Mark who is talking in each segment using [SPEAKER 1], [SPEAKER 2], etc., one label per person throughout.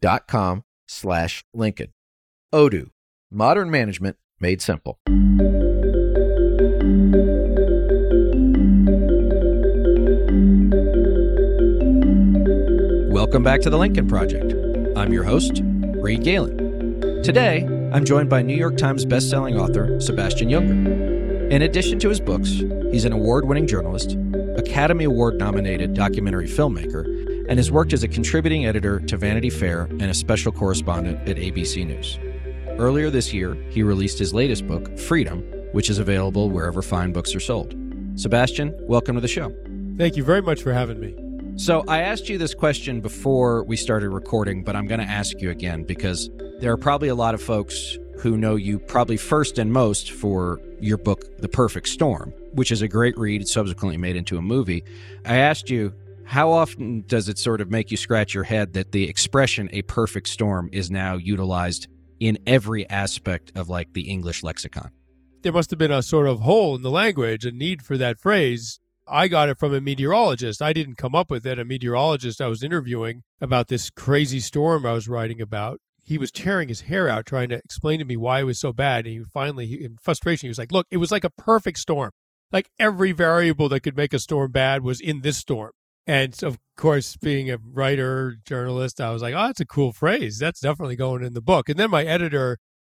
[SPEAKER 1] dot com slash Lincoln. Odoo, modern management made simple. Welcome back to the Lincoln Project. I'm your host, Reed Galen. Today, I'm joined by New York Times bestselling author Sebastian Junger. In addition to his books, he's an award winning journalist, Academy Award nominated documentary filmmaker, and has worked as a contributing editor to Vanity Fair and a special correspondent at ABC News. Earlier this year, he released his latest book, Freedom, which is available wherever fine books are sold. Sebastian, welcome to the show.
[SPEAKER 2] Thank you very much for having me.
[SPEAKER 1] So, I asked you this question before we started recording, but I'm going to ask you again because there are probably a lot of folks who know you probably first and most for your book, The Perfect Storm, which is a great read, subsequently made into a movie. I asked you, how often does it sort of make you scratch your head that the expression a perfect storm is now utilized in every aspect of like the English lexicon?
[SPEAKER 2] There must have been a sort of hole in the language, a need for that phrase I got it from a meteorologist. I didn't come up with it. A meteorologist I was interviewing about this crazy storm I was writing about. He was tearing his hair out trying to explain to me why it was so bad. And he finally, in frustration, he was like, Look, it was like a perfect storm. Like every variable that could make a storm bad was in this storm. And of course, being a writer, journalist, I was like, Oh, that's a cool phrase. That's definitely going in the book. And then my editor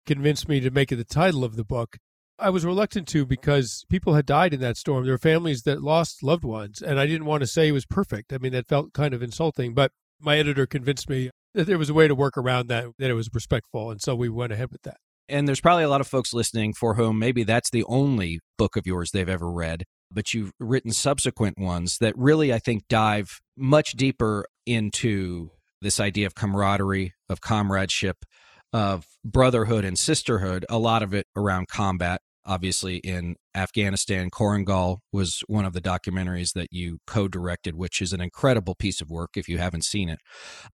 [SPEAKER 2] convinced me to make it the title of the book. I was reluctant to because people had died in that storm. There were families that lost loved ones, and I didn't want to say it was perfect. I mean, that felt kind of insulting, but my editor convinced me that there was a way to work around that, that it was respectful. And so we went ahead with that.
[SPEAKER 1] And there's probably a lot of folks listening for whom maybe that's the only book of yours they've ever read, but you've written subsequent ones that really, I think, dive much deeper into this idea of camaraderie, of comradeship, of brotherhood and sisterhood, a lot of it around combat obviously in Afghanistan. Korengal was one of the documentaries that you co directed, which is an incredible piece of work if you haven't seen it.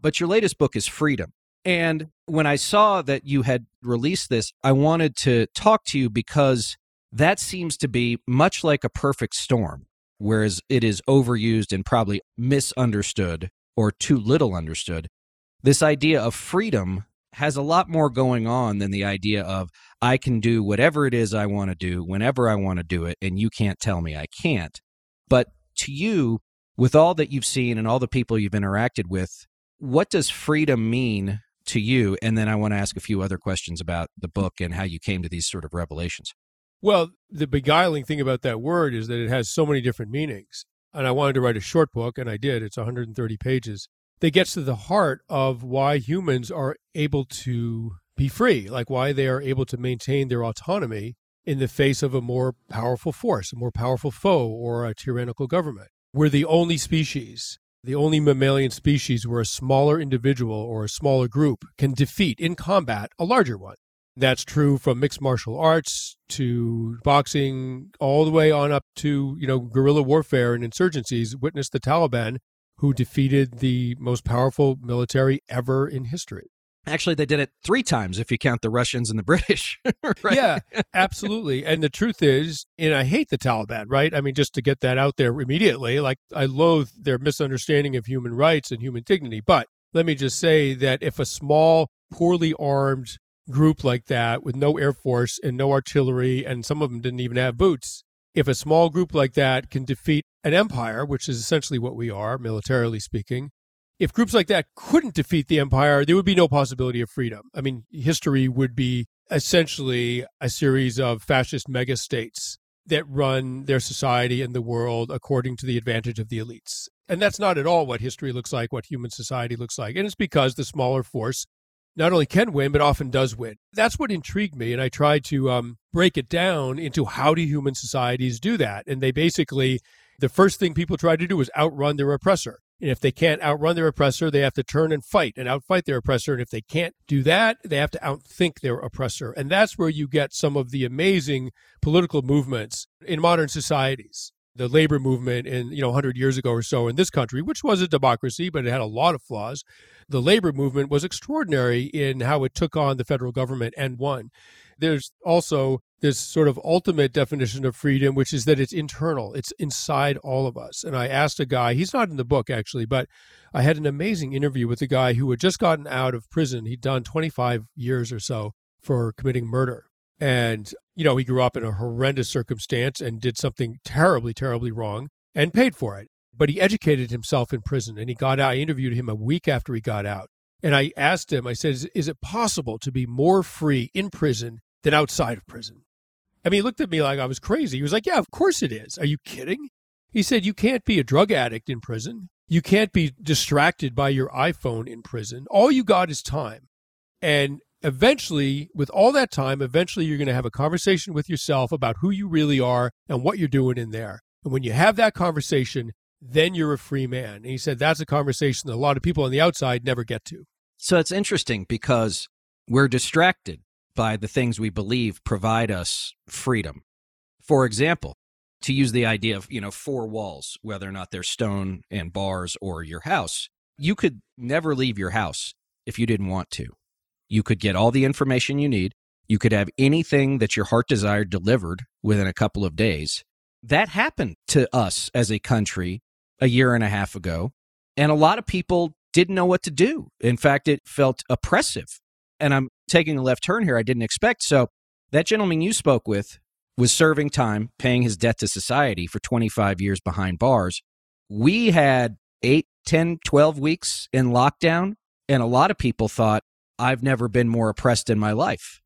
[SPEAKER 1] But your latest book is Freedom. And when I saw that you had released this, I wanted to talk to you because that seems to be much like a perfect storm, whereas it is overused and probably misunderstood or too little understood. This idea of freedom has a lot more going on than the idea of I can do whatever it is I want to do whenever I want to do it, and you can't tell me I can't. But to you, with all that you've seen and all the people you've interacted with, what does freedom mean to you? And then I want to ask a few other questions about the book and how you came to these sort of revelations.
[SPEAKER 2] Well, the beguiling thing about that word is that it has so many different meanings. And I wanted to write a short book, and I did. It's 130 pages that gets to the heart of why humans are able to be free, like why they are able to maintain their autonomy in the face of a more powerful force, a more powerful foe, or a tyrannical government. We're the only species, the only mammalian species where a smaller individual or a smaller group can defeat in combat a larger one. That's true from mixed martial arts to boxing, all the way on up to, you know, guerrilla warfare and insurgencies. Witness the Taliban who defeated the most powerful military ever in history.
[SPEAKER 1] Actually, they did it three times if you count the Russians and the British.
[SPEAKER 2] right? Yeah, absolutely. And the truth is, and I hate the Taliban, right? I mean, just to get that out there immediately, like I loathe their misunderstanding of human rights and human dignity. But let me just say that if a small, poorly armed group like that with no air force and no artillery, and some of them didn't even have boots, if a small group like that can defeat an empire, which is essentially what we are, militarily speaking, if groups like that couldn't defeat the empire, there would be no possibility of freedom. I mean, history would be essentially a series of fascist mega states that run their society and the world according to the advantage of the elites. And that's not at all what history looks like, what human society looks like. And it's because the smaller force not only can win, but often does win. That's what intrigued me. And I tried to um, break it down into how do human societies do that. And they basically, the first thing people try to do is outrun their oppressor. And if they can't outrun their oppressor, they have to turn and fight and outfight their oppressor. And if they can't do that, they have to outthink their oppressor. And that's where you get some of the amazing political movements in modern societies. The labor movement in, you know, 100 years ago or so in this country, which was a democracy, but it had a lot of flaws. The labor movement was extraordinary in how it took on the federal government and won. There's also this sort of ultimate definition of freedom, which is that it's internal, it's inside all of us. And I asked a guy, he's not in the book actually, but I had an amazing interview with a guy who had just gotten out of prison. He'd done 25 years or so for committing murder. And, you know, he grew up in a horrendous circumstance and did something terribly, terribly wrong and paid for it. But he educated himself in prison and he got out. I interviewed him a week after he got out. And I asked him, I said, is, is it possible to be more free in prison than outside of prison? I mean, he looked at me like I was crazy. He was like, Yeah, of course it is. Are you kidding? He said, You can't be a drug addict in prison. You can't be distracted by your iPhone in prison. All you got is time. And eventually, with all that time, eventually you're going to have a conversation with yourself about who you really are and what you're doing in there. And when you have that conversation, then you're a free man. And he said that's a conversation that a lot of people on the outside never get to.
[SPEAKER 1] So it's interesting because we're distracted by the things we believe provide us freedom. For example, to use the idea of, you know, four walls, whether or not they're stone and bars or your house, you could never leave your house if you didn't want to. You could get all the information you need. You could have anything that your heart desired delivered within a couple of days. That happened to us as a country a year and a half ago. And a lot of people didn't know what to do. In fact, it felt oppressive. And I'm taking a left turn here I didn't expect. So, that gentleman you spoke with was serving time, paying his debt to society for 25 years behind bars. We had 8, 10, 12 weeks in lockdown. And a lot of people thought, I've never been more oppressed in my life.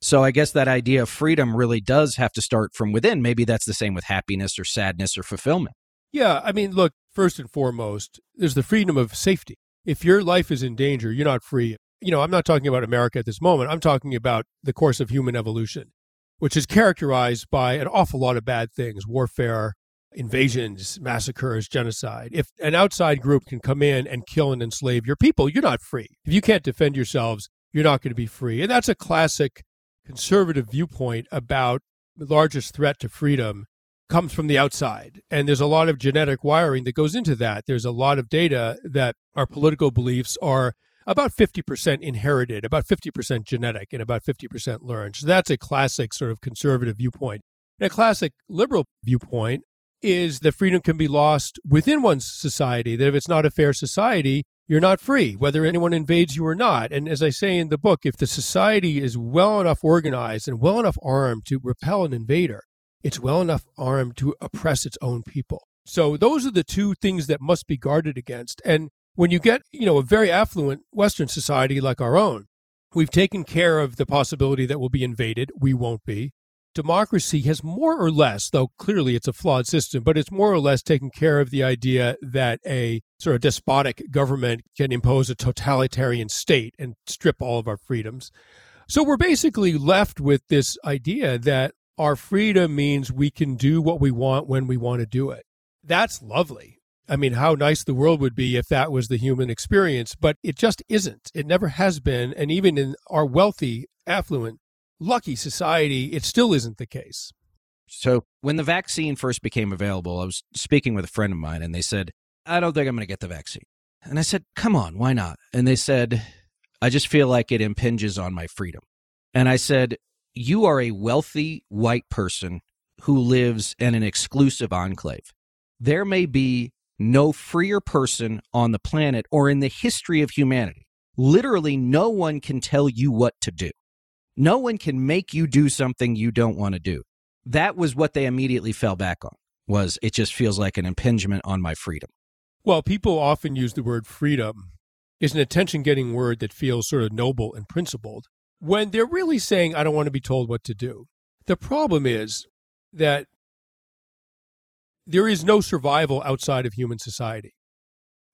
[SPEAKER 1] So I guess that idea of freedom really does have to start from within. Maybe that's the same with happiness or sadness or fulfillment.
[SPEAKER 2] Yeah. I mean, look, first and foremost, there's the freedom of safety. If your life is in danger, you're not free. You know, I'm not talking about America at this moment. I'm talking about the course of human evolution, which is characterized by an awful lot of bad things warfare, invasions, massacres, genocide. If an outside group can come in and kill and enslave your people, you're not free. If you can't defend yourselves, you're not going to be free. And that's a classic conservative viewpoint about the largest threat to freedom comes from the outside. And there's a lot of genetic wiring that goes into that. There's a lot of data that our political beliefs are about 50% inherited, about 50% genetic, and about 50% learned. So that's a classic sort of conservative viewpoint. And a classic liberal viewpoint is that freedom can be lost within one's society, that if it's not a fair society, you're not free, whether anyone invades you or not. And as I say in the book, if the society is well enough organized and well enough armed to repel an invader, it's well enough armed to oppress its own people. So those are the two things that must be guarded against. And when you get, you know, a very affluent Western society like our own, we've taken care of the possibility that we'll be invaded. We won't be democracy has more or less, though clearly it's a flawed system, but it's more or less taken care of the idea that a sort of despotic government can impose a totalitarian state and strip all of our freedoms. So we're basically left with this idea that our freedom means we can do what we want when we want to do it. That's lovely. I mean, how nice the world would be if that was the human experience, but it just isn't. It never has been. And even in our wealthy, affluent lucky society, it still isn't the case.
[SPEAKER 1] So, when the vaccine first became available, I was speaking with a friend of mine and they said, I don't think I'm going to get the vaccine. And I said, Come on, why not? And they said, I just feel like it impinges on my freedom. And I said, You are a wealthy white person who lives in an exclusive enclave. There may be no freer person on the planet or in the history of humanity. Literally, no one can tell you what to do. No one can make you do something you don't want to do. That was what they immediately fell back on. Was it just feels like an impingement on my freedom.
[SPEAKER 2] Well, people often use the word freedom is an attention getting word that feels sort of noble and principled when they're really saying, I don't want to be told what to do. The problem is that there is no survival outside of human society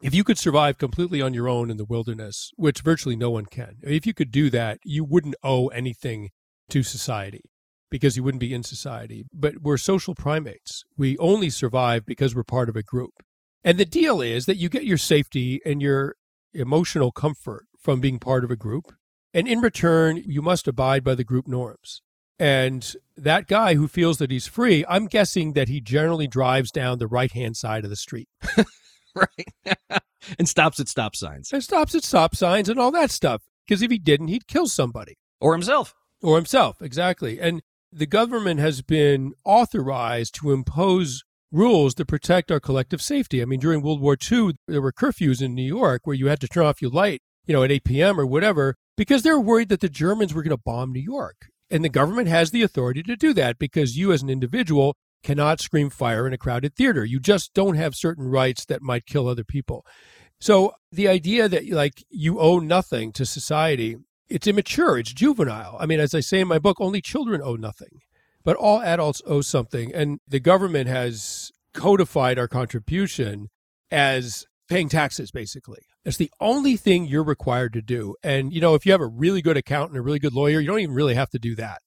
[SPEAKER 2] if you could survive completely on your own in the wilderness, which virtually no one can, if you could do that, you wouldn't owe anything to society because you wouldn't be in society. But we're social primates. We only survive because we're part of a group. And the deal is that you get your safety and your emotional comfort from being part of a group. And in return, you must abide by the group norms. And that guy who feels that he's free, I'm guessing that he generally drives down the right hand side of the street.
[SPEAKER 1] right. and stops at stop signs.
[SPEAKER 2] And stops at stop signs and all that stuff. Because if he didn't, he'd kill somebody.
[SPEAKER 1] Or himself.
[SPEAKER 2] Or himself, exactly. And the government has been authorized to impose rules to protect our collective safety. I mean, during World War II, there were curfews in New York where you had to turn off your light, you know, at 8 p.m. or whatever, because they were worried that the Germans were going to bomb New York. And the government has the authority to do that because you, as an individual, cannot scream fire in a crowded theater. You just don't have certain rights that might kill other people. So the idea that like you owe nothing to society, it's immature, it's juvenile. I mean, as I say in my book, only children owe nothing, but all adults owe something. And the government has codified our contribution as paying taxes, basically. It's the only thing you're required to do. And, you know, if you have a really good accountant, a really good lawyer, you don't even really have to do that.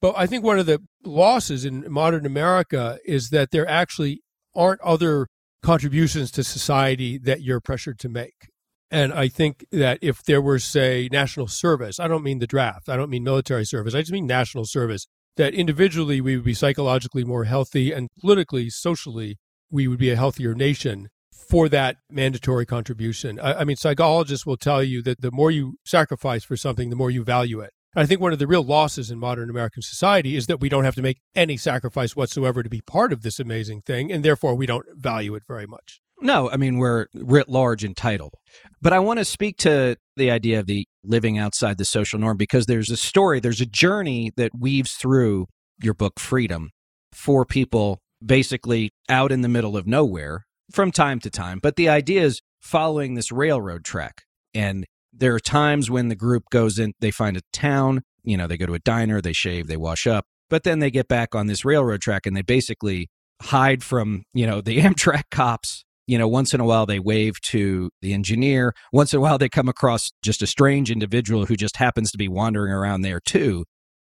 [SPEAKER 2] But I think one of the losses in modern America is that there actually aren't other contributions to society that you're pressured to make. And I think that if there were, say, national service, I don't mean the draft, I don't mean military service, I just mean national service, that individually we would be psychologically more healthy and politically, socially, we would be a healthier nation for that mandatory contribution. I, I, mean, psychologists will tell you that the more you sacrifice for something, the more you value it. I think one of the real losses in modern American society is that we don't have to make any sacrifice whatsoever to be part of this amazing thing, and therefore we don't value it very much.
[SPEAKER 1] No, I mean, we're writ large entitled. But I want to speak to the idea of the living outside the social norm because there's a story, there's a journey that weaves through your book, Freedom, for people basically out in the middle of nowhere from time to time. But the idea is following this railroad track. And there are times when the group goes in, they find a town, you know, they go to a diner, they shave, they wash up, but then they get back on this railroad track and they basically hide from, you know, the Amtrak cops. You know, once in a while they wave to the engineer. Once in a while they come across just a strange individual who just happens to be wandering around there too.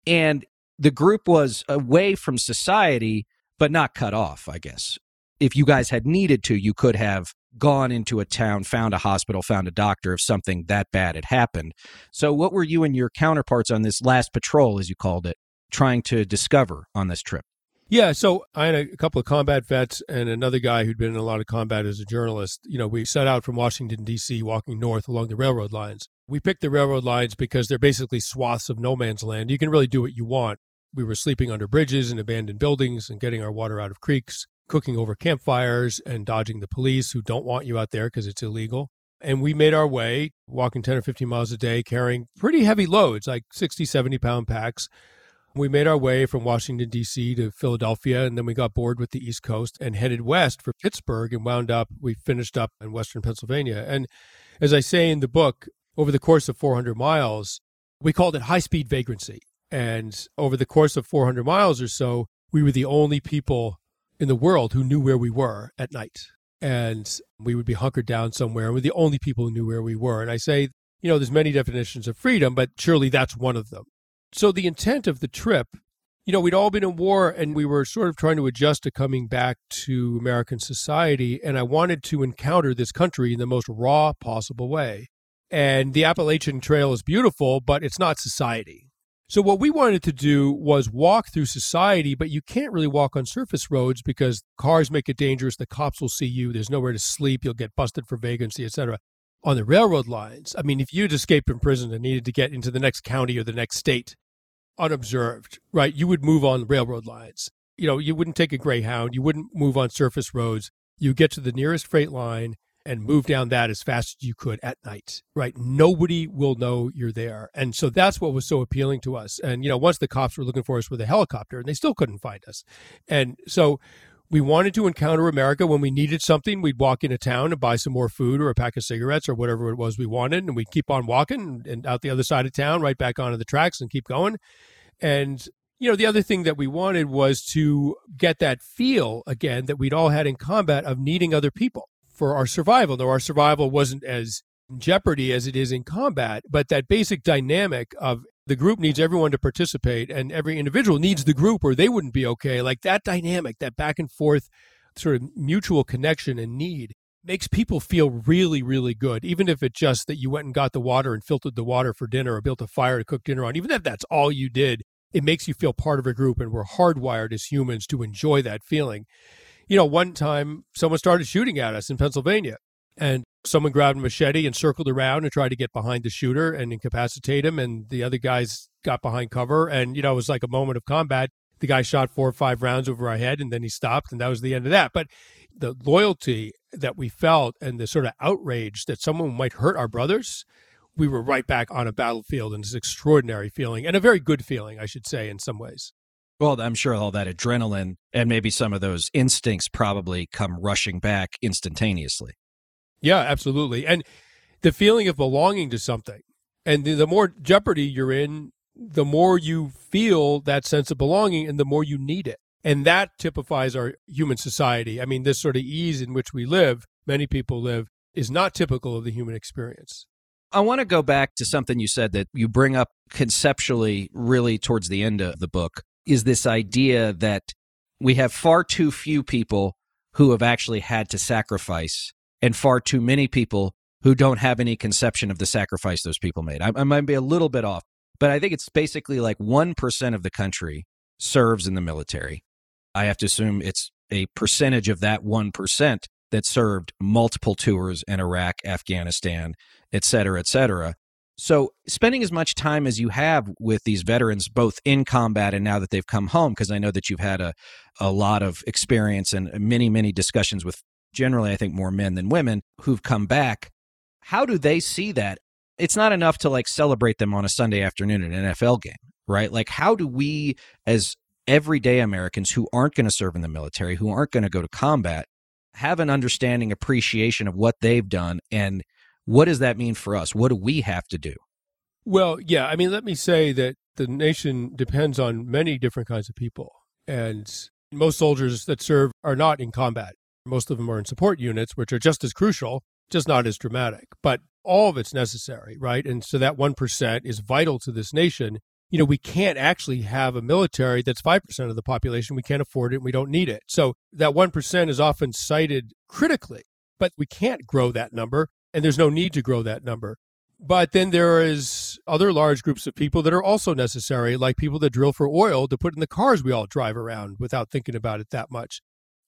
[SPEAKER 1] And the group was away from society, but not cut off, I guess if you guys had needed to, you could have gone into a town, found a hospital, found a doctor if something that bad had happened. So, what were you and your counterparts on this last patrol, as you called it, trying to discover on this trip?
[SPEAKER 2] Yeah, so I had a couple of combat vets and another guy who'd been in a lot of combat as a journalist. You know, we set out from Washington, D.C., walking north along the railroad lines. We picked the railroad lines because they're basically swaths of no man's land. You can really do what you want. We were sleeping under bridges and abandoned buildings and getting our water out of creeks cooking over campfires and dodging the police who don't want you out there because it's illegal. And we made our way, walking 10 or 15 miles a day, carrying pretty heavy loads, like 60, 70 pound packs. We made our way from Washington, D.C. to Philadelphia, and then we got bored with the East Coast and headed west for Pittsburgh and wound up, we finished up in Western Pennsylvania. And as I say in the book, over the course of 400 miles, we called it high speed vagrancy. And over the course of 400 miles or so, we were the only people in the world who knew where we were at night. And we would be hunkered down somewhere. And we're the only people who knew where we were. And I say, you know, there's many definitions of freedom, but surely that's one of them. So the intent of the trip, you know, we'd all been in war and we were sort of trying to adjust to coming back to American society. And I wanted to encounter this country in the most raw possible way. And the Appalachian Trail is beautiful, but it's not society. So, what we wanted to do was walk through society, but you can't really walk on surface roads because cars make it dangerous. The cops will see you. There's nowhere to sleep. You'll get busted for vagrancy, etc. On the railroad lines, I mean, if you'd escaped from prison and needed to get into the next county or the next state unobserved, right, you would move on railroad lines. You know, you wouldn't take a Greyhound. You wouldn't move on surface roads. You get to the nearest freight line and move down that as fast as you could at night, right? Nobody will know you're there. And so that's what was so appealing to us. And, you know, once the cops were looking for us with a helicopter and they still couldn't find us. And so we wanted to encounter America when we needed something. We'd walk into town and buy some more food or a pack of cigarettes or whatever it was we wanted. And we'd keep on walking and out the other side of town, right back onto the tracks and keep going. And you know, the other thing that we wanted was to get that feel again that we'd all had in combat of needing other people for our survival. Though our survival wasn't as jeopardy as it is in combat, but that basic dynamic of the group needs everyone to participate and every individual needs the group or they wouldn't be okay. Like that dynamic, that back and forth sort of mutual connection and need makes people feel really, really good, even if it's just that you went and got the water and filtered the water for dinner or built a fire to cook dinner on. Even if that's all you did, it makes you feel part of a group. And we're hardwired as humans to enjoy that feeling. You know, one time someone started shooting at us in Pennsylvania, and someone grabbed a machete and circled around and tried to get behind the shooter and incapacitate him. And the other guys got behind cover. And, you know, it was like a moment of combat. The guy shot four or five rounds over our head and then he stopped. And that was the end of that. But the loyalty that we felt and the sort of outrage that someone might hurt our brothers, we were right back on a battlefield and it's an extraordinary feeling and a very good feeling, I should say, in some ways.
[SPEAKER 1] Well, I'm sure all that adrenaline and maybe some of those instincts probably come rushing back instantaneously.
[SPEAKER 2] Yeah, absolutely. And the feeling of belonging to something. And the, the more jeopardy you're in, the more you feel that sense of belonging and the more you need it. And that typifies our human society. I mean, this sort of ease in which we live, many people live, is not typical of the human experience.
[SPEAKER 1] I want to go back to something you said that you bring up conceptually, really towards the end of the book, is this idea that we have far too few people who have actually had to sacrifice and far too many people who don't have any conception of the sacrifice those people made. I, I might be a little bit off, but I think it's basically like 1% of the country serves in the military. I have to assume it's a percentage of that 1% that served multiple tours in Iraq, Afghanistan, et cetera, et cetera. So, spending as much time as you have with these veterans, both in combat and now that they've come home, because I know that you've had a, a lot of experience and many, many discussions with generally, I think, more men than women who've come back. How do they see that? It's not enough to like celebrate them on a Sunday afternoon at an NFL game, right? Like, how do we, as everyday Americans who aren't going to serve in the military, who aren't going to go to combat, have an understanding, appreciation of what they've done and what does that mean for us? What do we have to do?
[SPEAKER 2] Well, yeah, I mean, let me say that the nation depends on many different kinds of people. And most soldiers that serve are not in combat. Most of them are in support units, which are just as crucial, just not as dramatic. But all of it's necessary, right? And so that 1% is vital to this nation. You know, we can't actually have a military that's 5% of the population. We can't afford it and we don't need it. So that 1% is often cited critically, but we can't grow that number and there's no need to grow that number. But then there is other large groups of people that are also necessary, like people that drill for oil to put in the cars we all drive around without thinking about it that much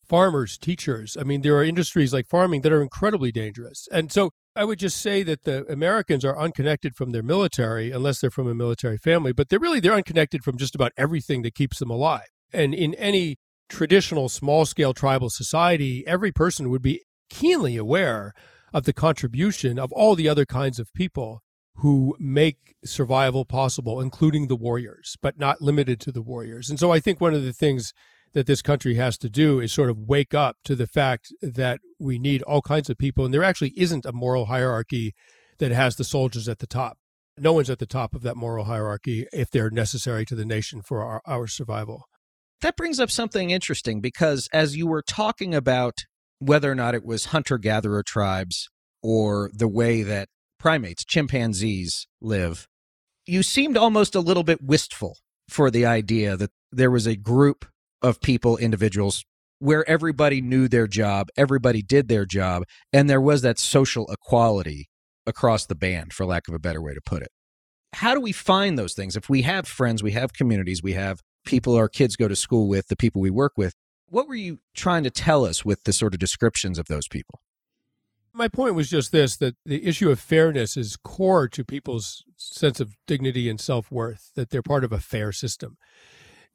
[SPEAKER 2] farmers, teachers. I mean, there are industries like farming that are incredibly dangerous. And so I would just say that the Americans are unconnected from their military unless they're from a military family, but they're really they're unconnected from just about everything that keeps them alive. And in any traditional small-scale tribal society, every person would be keenly aware of the contribution of all the other kinds of people who make survival possible, including the warriors, but not limited to the warriors. And so I think one of the things that this country has to do is sort of wake up to the fact that we need all kinds of people. And there actually isn't a moral hierarchy that has the soldiers at the top. No one's at the top of that moral hierarchy if they're necessary to the nation for our, our survival.
[SPEAKER 1] That brings up something interesting because as you were talking about whether or not it was hunter gatherer tribes or the way that primates, chimpanzees, live, you seemed almost a little bit wistful for the idea that there was a group of people, individuals, where everybody knew their job, everybody did their job, and there was that social equality across the band, for lack of a better way to put it. How do we find those things? If we have friends, we have communities, we have people our kids go to school with, the people we work with, what were you trying to tell us with the sort of descriptions of those people?
[SPEAKER 2] My point was just this that the issue of fairness is core to people's sense of dignity and self worth, that they're part of a fair system.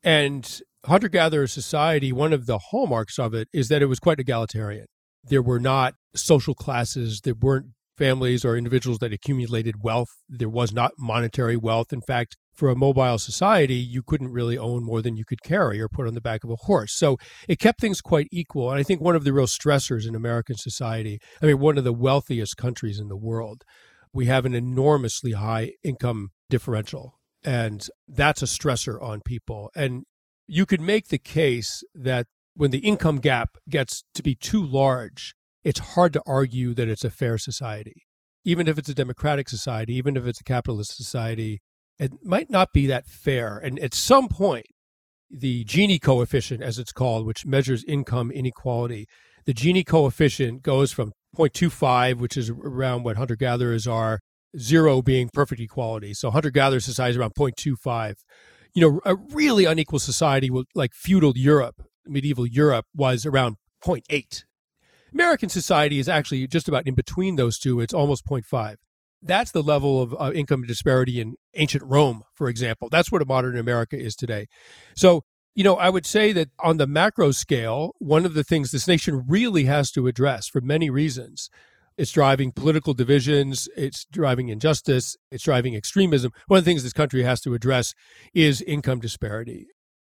[SPEAKER 2] And hunter gatherer society, one of the hallmarks of it is that it was quite egalitarian. There were not social classes, there weren't families or individuals that accumulated wealth. There was not monetary wealth. In fact, for a mobile society, you couldn't really own more than you could carry or put on the back of a horse. So it kept things quite equal. And I think one of the real stressors in American society, I mean, one of the wealthiest countries in the world, we have an enormously high income differential. And that's a stressor on people. And you could make the case that when the income gap gets to be too large, it's hard to argue that it's a fair society. Even if it's a democratic society, even if it's a capitalist society, it might not be that fair. And at some point, the Gini coefficient, as it's called, which measures income inequality. The Gini coefficient goes from 0.25, which is around what hunter gatherers are, zero being perfect equality. So hunter gatherer society is around 0.25. You know, a really unequal society like feudal Europe, medieval Europe, was around 0.8. American society is actually just about in between those two. It's almost 0.5. That's the level of uh, income disparity in ancient Rome, for example. That's what a modern America is today. So, you know, I would say that on the macro scale, one of the things this nation really has to address for many reasons it's driving political divisions, it's driving injustice, it's driving extremism. One of the things this country has to address is income disparity.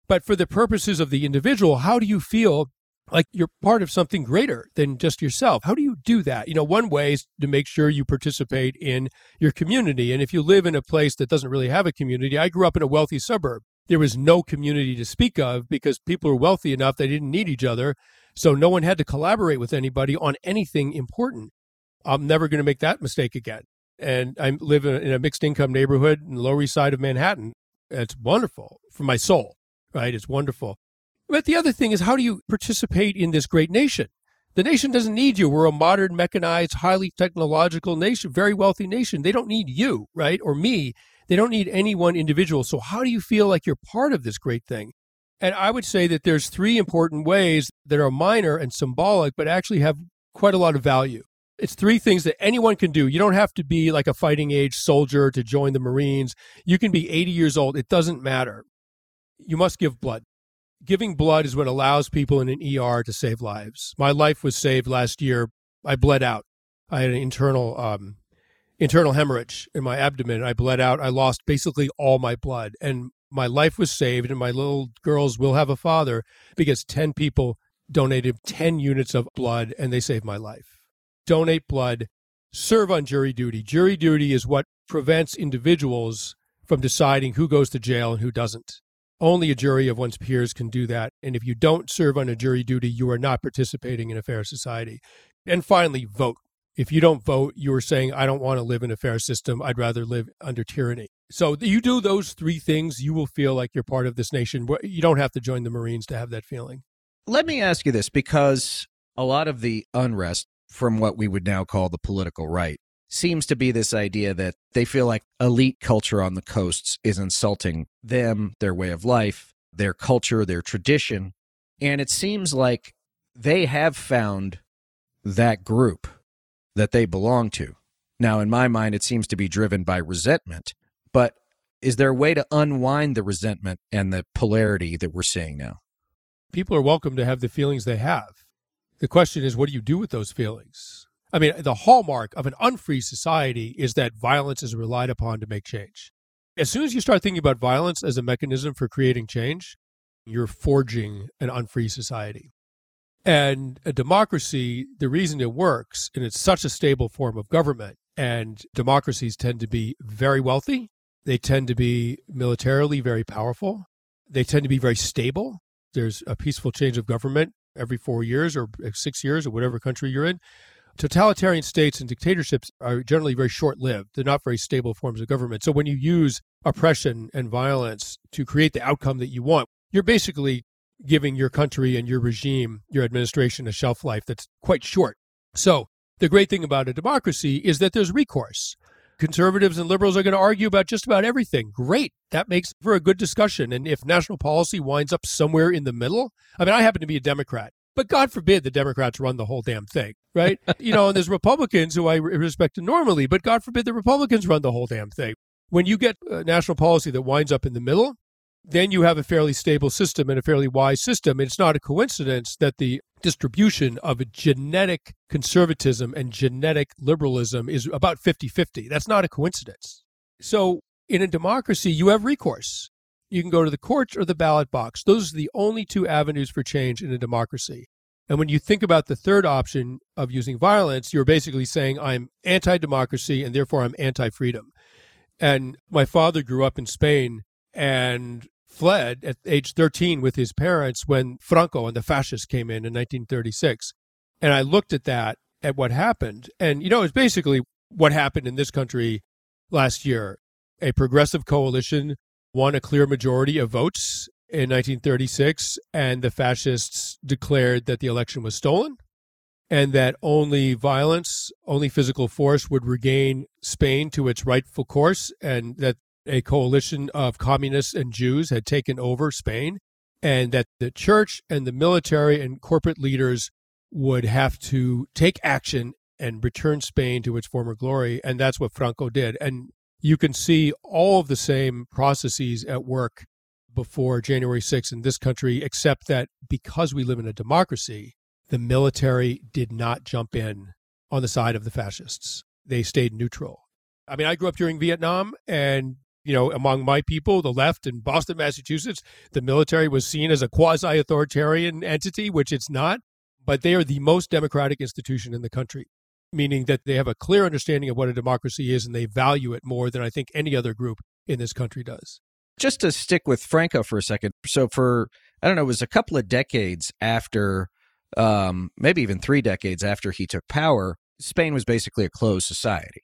[SPEAKER 2] But for the purposes of the individual, how do you feel like you're part of something greater than just yourself. How do you do that? You know, one way is to make sure you participate in your community. And if you live in a place that doesn't really have a community, I grew up in a wealthy suburb. There was no community to speak of because people were wealthy enough they didn't need each other. So no one had to collaborate with anybody on anything important. I'm never going to make that mistake again. And I live in a mixed income neighborhood in the Lower East Side of Manhattan. It's wonderful for my soul, right? It's wonderful. But the other thing is, how do you participate in this great nation? The nation doesn't need you. We're a modern, mechanized, highly technological nation, very wealthy nation. They don't need you, right? Or me. They don't need any one individual. So, how do you feel like you're part of this great thing? And I would say that there's three important ways that are minor and symbolic, but actually have quite a lot of value. It's three things that anyone can do. You don't have to be like a fighting age soldier to join the Marines. You can be 80 years old. It doesn't matter. You must give blood giving blood is what allows people in an ER to save lives. My life was saved last year. I bled out. I had an internal um, internal hemorrhage in my abdomen. I bled out. I lost basically all my blood, and my life was saved. And my little girls will have a father because ten people donated ten units of blood, and they saved my life. Donate blood. Serve on jury duty. Jury duty is what prevents individuals from deciding who goes to jail and who doesn't. Only a jury of one's peers can do that. And if you don't serve on a jury duty, you are not participating in a fair society. And finally, vote. If you don't vote, you are saying, I don't want to live in a fair system. I'd rather live under tyranny. So you do those three things, you will feel like you're part of this nation. You don't have to join the Marines to have that feeling.
[SPEAKER 1] Let me ask you this because a lot of the unrest from what we would now call the political right seems to be this idea that they feel like elite culture on the coasts is insulting them, their way of life, their culture, their tradition. And it seems like they have found that group that they belong to. Now, in my mind, it seems to be driven by resentment. But is there a way to unwind the resentment and the polarity that we're seeing now?
[SPEAKER 2] People are welcome to have the feelings they have. The question is, what do you do with those feelings? I mean, the hallmark of an unfree society is that violence is relied upon to make change. As soon as you start thinking about violence as a mechanism for creating change, you're forging an unfree society. And a democracy, the reason it works, and it's such a stable form of government, and democracies tend to be very wealthy, they tend to be militarily very powerful, they tend to be very stable. There's a peaceful change of government every four years or uh, six years or whatever country you're in. Totalitarian states and dictatorships are generally very short lived. They're not very stable forms of government. So when you use oppression and violence to create the outcome that you want, you're basically giving your country and your regime, your administration, a shelf life that's quite short. So the great thing about a democracy is that there's recourse. Conservatives and liberals are going to argue about just about everything. Great. That makes for a good discussion. And if national policy winds up somewhere in the middle, I mean, I happen to be a Democrat. But God forbid the Democrats run the whole damn thing, right? you know, and there's Republicans who I respect normally, but God forbid the Republicans run the whole damn thing. When you get a national policy that winds up in the middle, then you have a fairly stable system and a fairly wise system. And it's not a coincidence that the distribution of a genetic conservatism and genetic liberalism is about 50 50. That's not a coincidence. So in a democracy, you have recourse. You can go to the courts or the ballot box. Those are the only two avenues for change in a democracy. And when you think about the third option of using violence, you're basically saying, I'm anti democracy and therefore I'm anti freedom. And my father grew up in Spain and fled at age 13 with his parents when Franco and the fascists came in in 1936. And I looked at that, at what happened. And, you know, it's basically what happened in this country last year a progressive coalition won a clear majority of votes in 1936, and the fascists declared that the election was stolen and that only violence, only physical force would regain Spain to its rightful course, and that a coalition of communists and Jews had taken over Spain, and that the church and the military and corporate leaders would have to take action and return Spain to its former glory. And that's what Franco did. And you can see all of the same processes at work before January 6th in this country, except that because we live in a democracy, the military did not jump in on the side of the fascists. They stayed neutral. I mean, I grew up during Vietnam, and, you know, among my people, the left in Boston, Massachusetts, the military was seen as a quasi authoritarian entity, which it's not, but they are the most democratic institution in the country, meaning that they have a clear understanding of what a democracy is and they value it more than I think any other group in this country does.
[SPEAKER 1] Just to stick with Franco for a second. So, for, I don't know, it was a couple of decades after um, maybe even three decades after he took power, Spain was basically a closed society.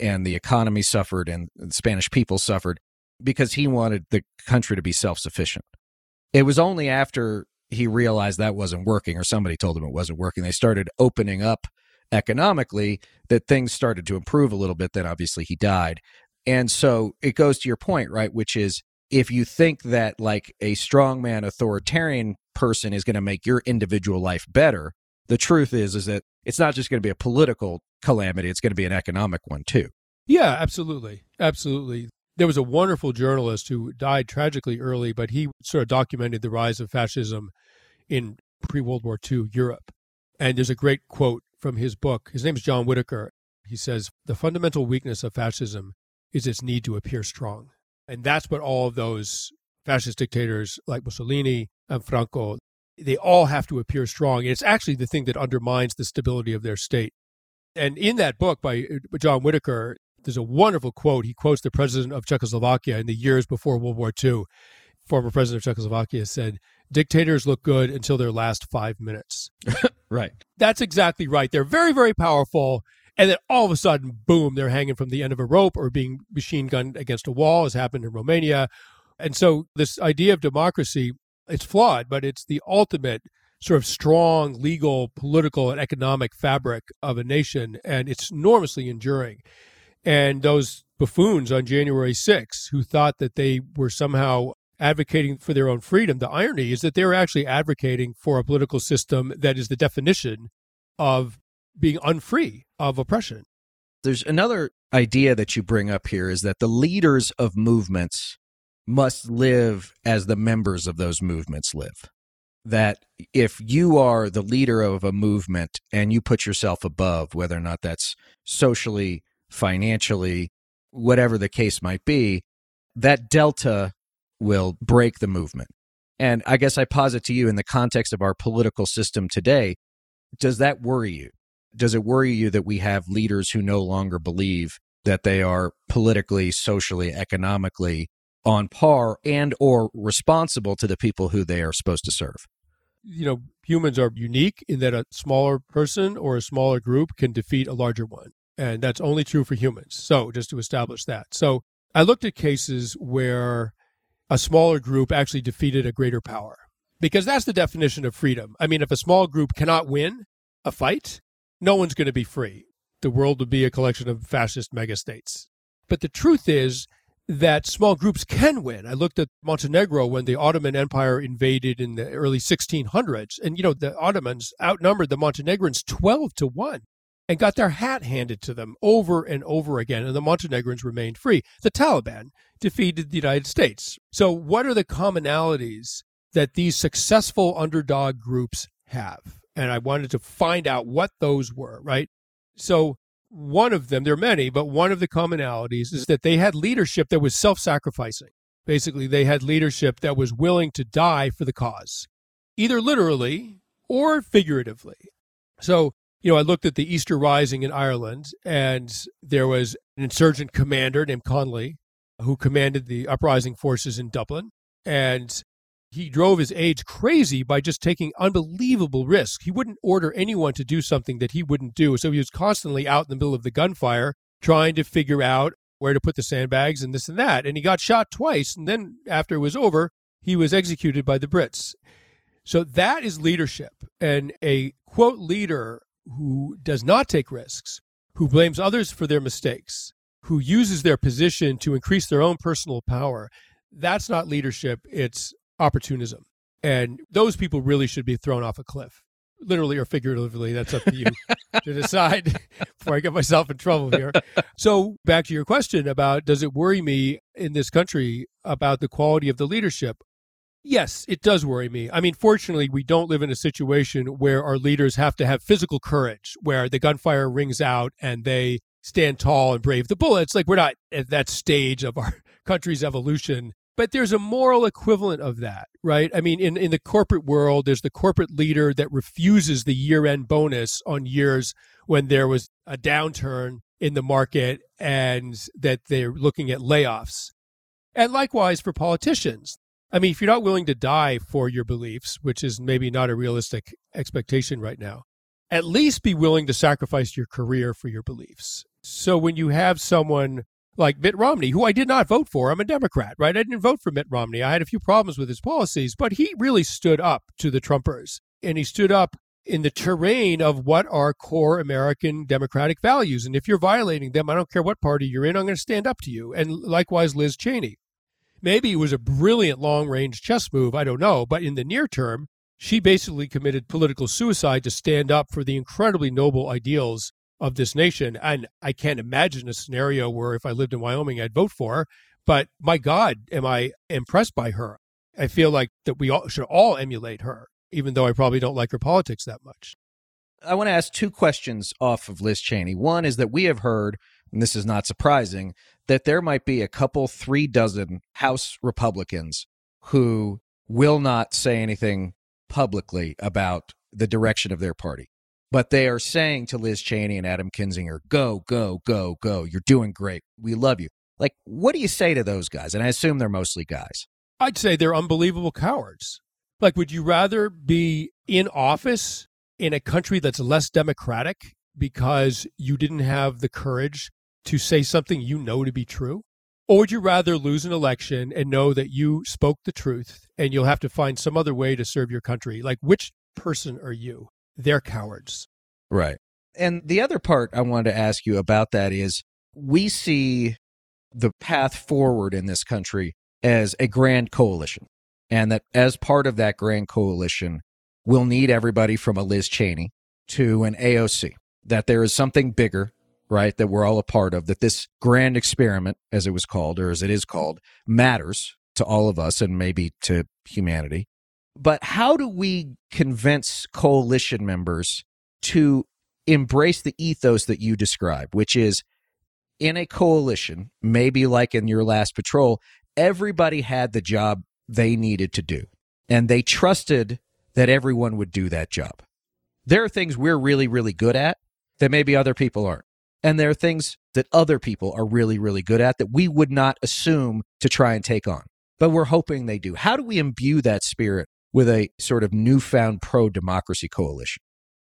[SPEAKER 1] And the economy suffered and the Spanish people suffered because he wanted the country to be self sufficient. It was only after he realized that wasn't working, or somebody told him it wasn't working, they started opening up economically that things started to improve a little bit. Then obviously he died. And so it goes to your point, right? Which is if you think that like a strongman authoritarian person is going to make your individual life better the truth is is that it's not just going to be a political calamity it's going to be an economic one too.
[SPEAKER 2] Yeah absolutely. Absolutely. There was a wonderful journalist who died tragically early but he sort of documented the rise of fascism in pre-world war ii europe. And there's a great quote from his book. His name is john whitaker. He says the fundamental weakness of fascism is its need to appear strong and that's what all of those fascist dictators like Mussolini and Franco, they all have to appear strong. It's actually the thing that undermines the stability of their state. And in that book by uh, John Whitaker, there's a wonderful quote. He quotes the president of Czechoslovakia in the years before World War II. Former president of Czechoslovakia said, Dictators look good until their last five minutes.
[SPEAKER 1] right.
[SPEAKER 2] That's exactly right. They're very, very powerful. And then all of a sudden, boom, they're hanging from the end of a rope or being machine gunned against a wall, as happened in Romania. And so this idea of democracy, it's flawed, but it's the ultimate sort of strong legal, political, and economic fabric of a nation. And it's enormously enduring. And those buffoons on January 6th who thought that they were somehow advocating for their own freedom, the irony is that they're actually advocating for a political system that is the definition of being unfree of oppression.
[SPEAKER 1] There's another idea that you bring up here is that the leaders of movements must live as the members of those movements live. That if you are the leader of a movement and you put yourself above, whether or not that's socially, financially, whatever the case might be, that delta will break the movement. And I guess I posit to you in the context of our political system today, does that worry you? Does it worry you that we have leaders who no longer believe that they are politically, socially, economically on par and or responsible to the people who they are supposed to serve?
[SPEAKER 2] You know, humans are unique in that a smaller person or a smaller group can defeat a larger one. And that's only true for humans. So, just to establish that. So, I looked at cases where a smaller group actually defeated a greater power because that's the definition of freedom. I mean, if a small group cannot win a fight, no one's going to be free. The world would be a collection of fascist megastates. But the truth is that small groups can win. I looked at Montenegro when the Ottoman Empire invaded in the early 1600s. And, you know, the Ottomans outnumbered the Montenegrins 12 to 1 and got their hat handed to them over and over again. And the Montenegrins remained free. The Taliban defeated the United States. So, what are the commonalities that these successful underdog groups have? And I wanted to find out what those were, right? So, one of them, there are many, but one of the commonalities is that they had leadership that was self sacrificing. Basically, they had leadership that was willing to die for the cause, either literally or figuratively. So, you know, I looked at the Easter Rising in Ireland, and there was an insurgent commander named Connolly who commanded the uprising forces in Dublin. And he drove his aides crazy by just taking unbelievable risks. He wouldn't order anyone to do something that he wouldn't do. So he was constantly out in the middle of the gunfire trying to figure out where to put the sandbags and this and that. And he got shot twice. And then after it was over, he was executed by the Brits. So that is leadership. And a quote leader who does not take risks, who blames others for their mistakes, who uses their position to increase their own personal power, that's not leadership, it's opportunism. And those people really should be thrown off a cliff. Literally or figuratively, that's up to you to decide before I get myself in trouble here. So, back to your question about does it worry me in this country about the quality of the leadership? Yes, it does worry me. I mean, fortunately, we don't live in a situation where our leaders have to have physical courage, where the gunfire rings out and they stand tall and brave the bullets. Like, we're not at that stage of our country's evolution. But there's a moral equivalent of that, right? I mean, in, in the corporate world, there's the corporate leader that refuses the year end bonus on years when there was a downturn in the market and that they're looking at layoffs. And likewise for politicians, I mean, if you're not willing to die for your beliefs, which is maybe not a realistic expectation right now, at least be willing to sacrifice your career for your beliefs. So when you have someone like Mitt Romney, who I did not vote for, I'm a Democrat, right? I didn't vote for Mitt Romney. I had a few problems with his policies, but he really stood up to the Trumpers and he stood up in the terrain of what are core American democratic values. And if you're violating them, I don't care what party you're in, I'm going to stand up to you. And likewise, Liz Cheney. Maybe it was a brilliant long range chess move. I don't know. But in the near term, she basically committed political suicide to stand up for the incredibly noble ideals of this nation. And I can't imagine a scenario where if I lived in Wyoming, I'd vote for her. But my God, am I impressed by her? I feel like that we all should all emulate her, even though I probably don't like her politics that much.
[SPEAKER 1] I want to ask two questions off of Liz Cheney. One is that we have heard, and this is not surprising, that there might be a couple, three dozen House Republicans who will not say anything publicly about the direction of their party. But they are saying to Liz Cheney and Adam Kinzinger, go, go, go, go. You're doing great. We love you. Like, what do you say to those guys? And I assume they're mostly guys.
[SPEAKER 2] I'd say they're unbelievable cowards. Like, would you rather be in office in a country that's less democratic because you didn't have the courage to say something you know to be true? Or would you rather lose an election and know that you spoke the truth and you'll have to find some other way to serve your country? Like, which person are you? They're cowards.
[SPEAKER 1] Right. And the other part I wanted to ask you about that is we see the path forward in this country as a grand coalition. And that as part of that grand coalition, we'll need everybody from a Liz Cheney to an AOC, that there is something bigger right, that we're all a part of, that this grand experiment, as it was called, or as it is called, matters to all of us and maybe to humanity. But how do we convince coalition members to embrace the ethos that you describe, which is in a coalition, maybe like in your last patrol, everybody had the job they needed to do, and they trusted that everyone would do that job. There are things we're really, really good at that maybe other people aren't. And there are things that other people are really, really good at that we would not assume to try and take on, but we're hoping they do. How do we imbue that spirit with a sort of newfound pro democracy coalition?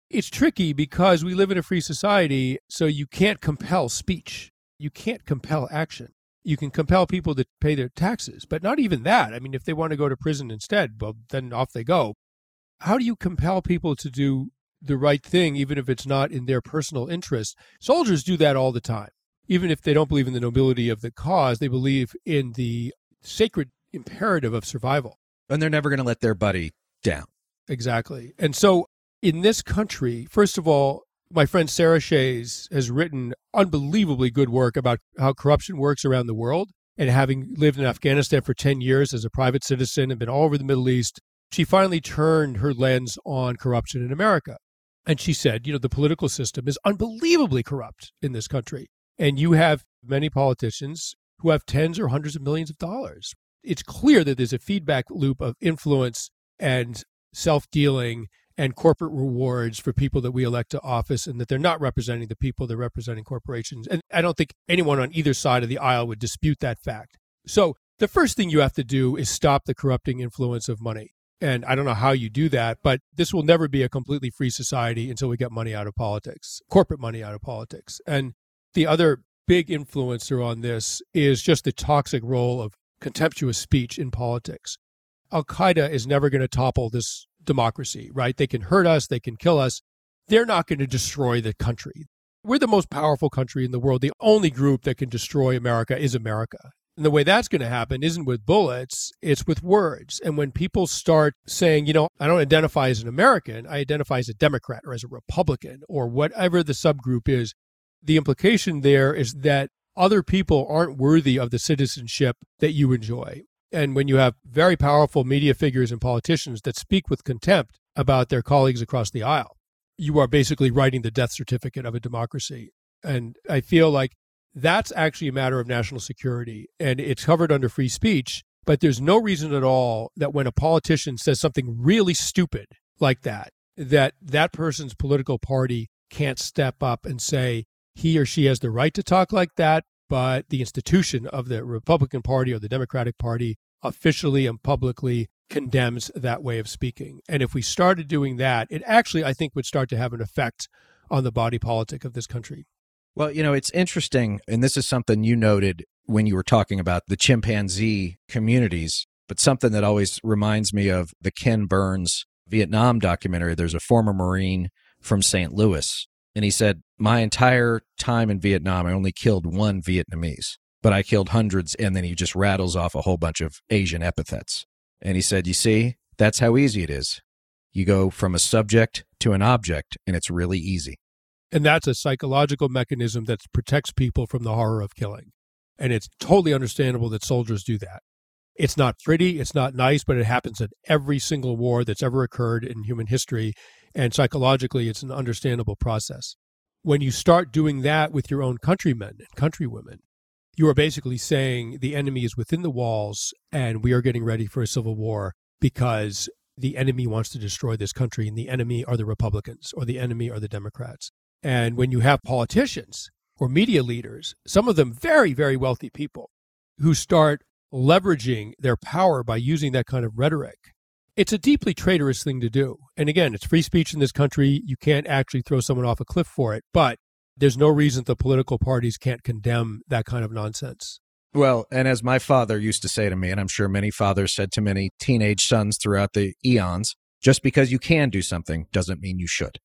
[SPEAKER 2] It's tricky because we live in a free society, so you can't compel speech. You can't compel action. You can compel people to pay their taxes, but not even that. I mean, if they want to go to prison instead, well, then off they go. How do you compel people to do the right thing, even if it's not in their personal interest. Soldiers do that all the time. Even if they don't believe in the nobility of the cause, they believe in the sacred imperative of survival.
[SPEAKER 1] And they're never going to let their buddy down.
[SPEAKER 2] Exactly. And so in this country, first of all, my friend Sarah Chayes has written unbelievably good work about how corruption works around the world. And having lived in Afghanistan for 10 years as a private citizen and been all over the Middle East, she finally turned her lens on corruption in America. And she said, you know, the political system is unbelievably corrupt in this country. And you have many politicians who have tens or hundreds of millions of dollars. It's clear that there's a feedback loop of influence and self dealing and corporate rewards for people that we elect to office and that they're not representing the people, they're representing corporations. And I don't think anyone on either side of the aisle would dispute that fact. So the first thing you have to do is stop the corrupting influence of money. And I don't know how you do that, but this will never be a completely free society until we get money out of politics, corporate money out of politics. And the other big influencer on this is just the toxic role of contemptuous speech in politics. Al Qaeda is never going to topple this democracy, right? They can hurt us, they can kill us. They're not going to destroy the country. We're the most powerful country in the world. The only group that can destroy America is America. And the way that's going to happen isn't with bullets, it's with words. And when people start saying, you know, I don't identify as an American, I identify as a Democrat or as a Republican or whatever the subgroup is, the implication there is that other people aren't worthy of the citizenship that you enjoy. And when you have very powerful media figures and politicians that speak with contempt about their colleagues across the aisle, you are basically writing the death certificate of a democracy. And I feel like that's actually a matter of national security and it's covered under free speech. But there's no reason at all that when a politician says something really stupid like that, that that person's political party can't step up and say he or she has the right to talk like that, but the institution of the Republican Party or the Democratic Party officially and publicly condemns that way of speaking. And if we started doing that, it actually, I think, would start to have an effect on the body politic of this country.
[SPEAKER 1] Well, you know, it's interesting, and this is something you noted when you were talking about the chimpanzee communities, but something that always reminds me of the Ken Burns Vietnam documentary. There's a former Marine from St. Louis, and he said, My entire time in Vietnam, I only killed one Vietnamese, but I killed hundreds. And then he just rattles off a whole bunch of Asian epithets. And he said, You see, that's how easy it is. You go from a subject to an object, and it's really easy.
[SPEAKER 2] And that's a psychological mechanism that protects people from the horror of killing. And it's totally understandable that soldiers do that. It's not pretty, it's not nice, but it happens in every single war that's ever occurred in human history. And psychologically, it's an understandable process. When you start doing that with your own countrymen and countrywomen, you are basically saying the enemy is within the walls and we are getting ready for a civil war because the enemy wants to destroy this country and the enemy are the Republicans or the enemy are the Democrats. And when you have politicians or media leaders, some of them very, very wealthy people, who start leveraging their power by using that kind of rhetoric, it's a deeply traitorous thing to do. And again, it's free speech in this country. You can't actually throw someone off a cliff for it. But there's no reason the political parties can't condemn that kind of nonsense.
[SPEAKER 1] Well, and as my father used to say to me, and I'm sure many fathers said to many teenage sons throughout the eons, just because you can do something doesn't mean you should.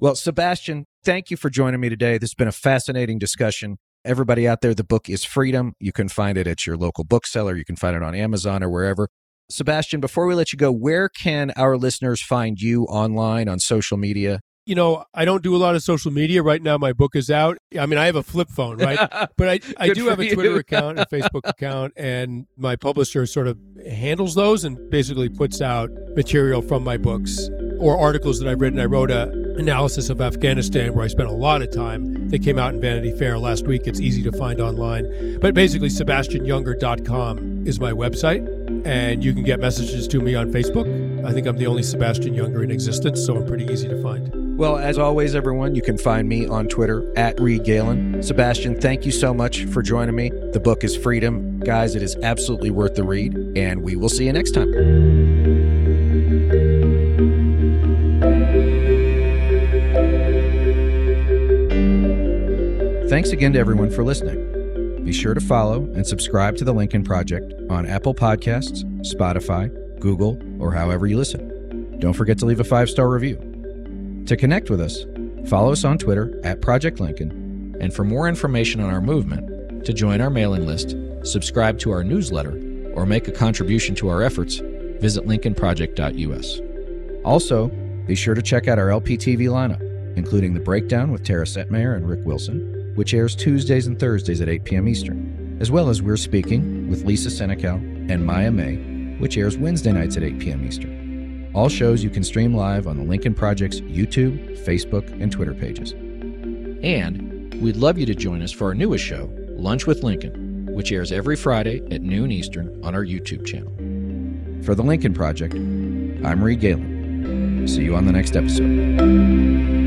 [SPEAKER 1] Well, Sebastian, thank you for joining me today. This has been a fascinating discussion. Everybody out there, the book is Freedom. You can find it at your local bookseller. You can find it on Amazon or wherever. Sebastian, before we let you go, where can our listeners find you online on social media?
[SPEAKER 2] You know, I don't do a lot of social media right now. My book is out. I mean, I have a flip phone, right? but I, I do have a Twitter you. account, a Facebook account, and my publisher sort of handles those and basically puts out material from my books or articles that I've written. I wrote a analysis of Afghanistan where I spent a lot of time. They came out in Vanity Fair last week. It's easy to find online. But basically, SebastianJunger.com is my website, and you can get messages to me on Facebook. I think I'm the only Sebastian Junger in existence, so I'm pretty easy to find.
[SPEAKER 1] Well, as always, everyone, you can find me on Twitter at Reed Galen. Sebastian, thank you so much for joining me. The book is Freedom. Guys, it is absolutely worth the read, and we will see you next time. Thanks again to everyone for listening. Be sure to follow and subscribe to the Lincoln Project on Apple Podcasts, Spotify, Google, or however you listen. Don't forget to leave a five star review. To connect with us, follow us on Twitter at Project Lincoln. And for more information on our movement, to join our mailing list, subscribe to our newsletter, or make a contribution to our efforts, visit lincolnproject.us. Also, be sure to check out our LPTV lineup, including The Breakdown with Tara Setmayer and Rick Wilson which airs Tuesdays and Thursdays at 8 p.m. Eastern, as well as We're Speaking with Lisa Senecal and Maya May, which airs Wednesday nights at 8 p.m. Eastern. All shows you can stream live on the Lincoln Project's YouTube, Facebook, and Twitter pages. And we'd love you to join us for our newest show, Lunch with Lincoln, which airs every Friday at noon Eastern on our YouTube channel. For the Lincoln Project, I'm Reed Galen. See you on the next episode.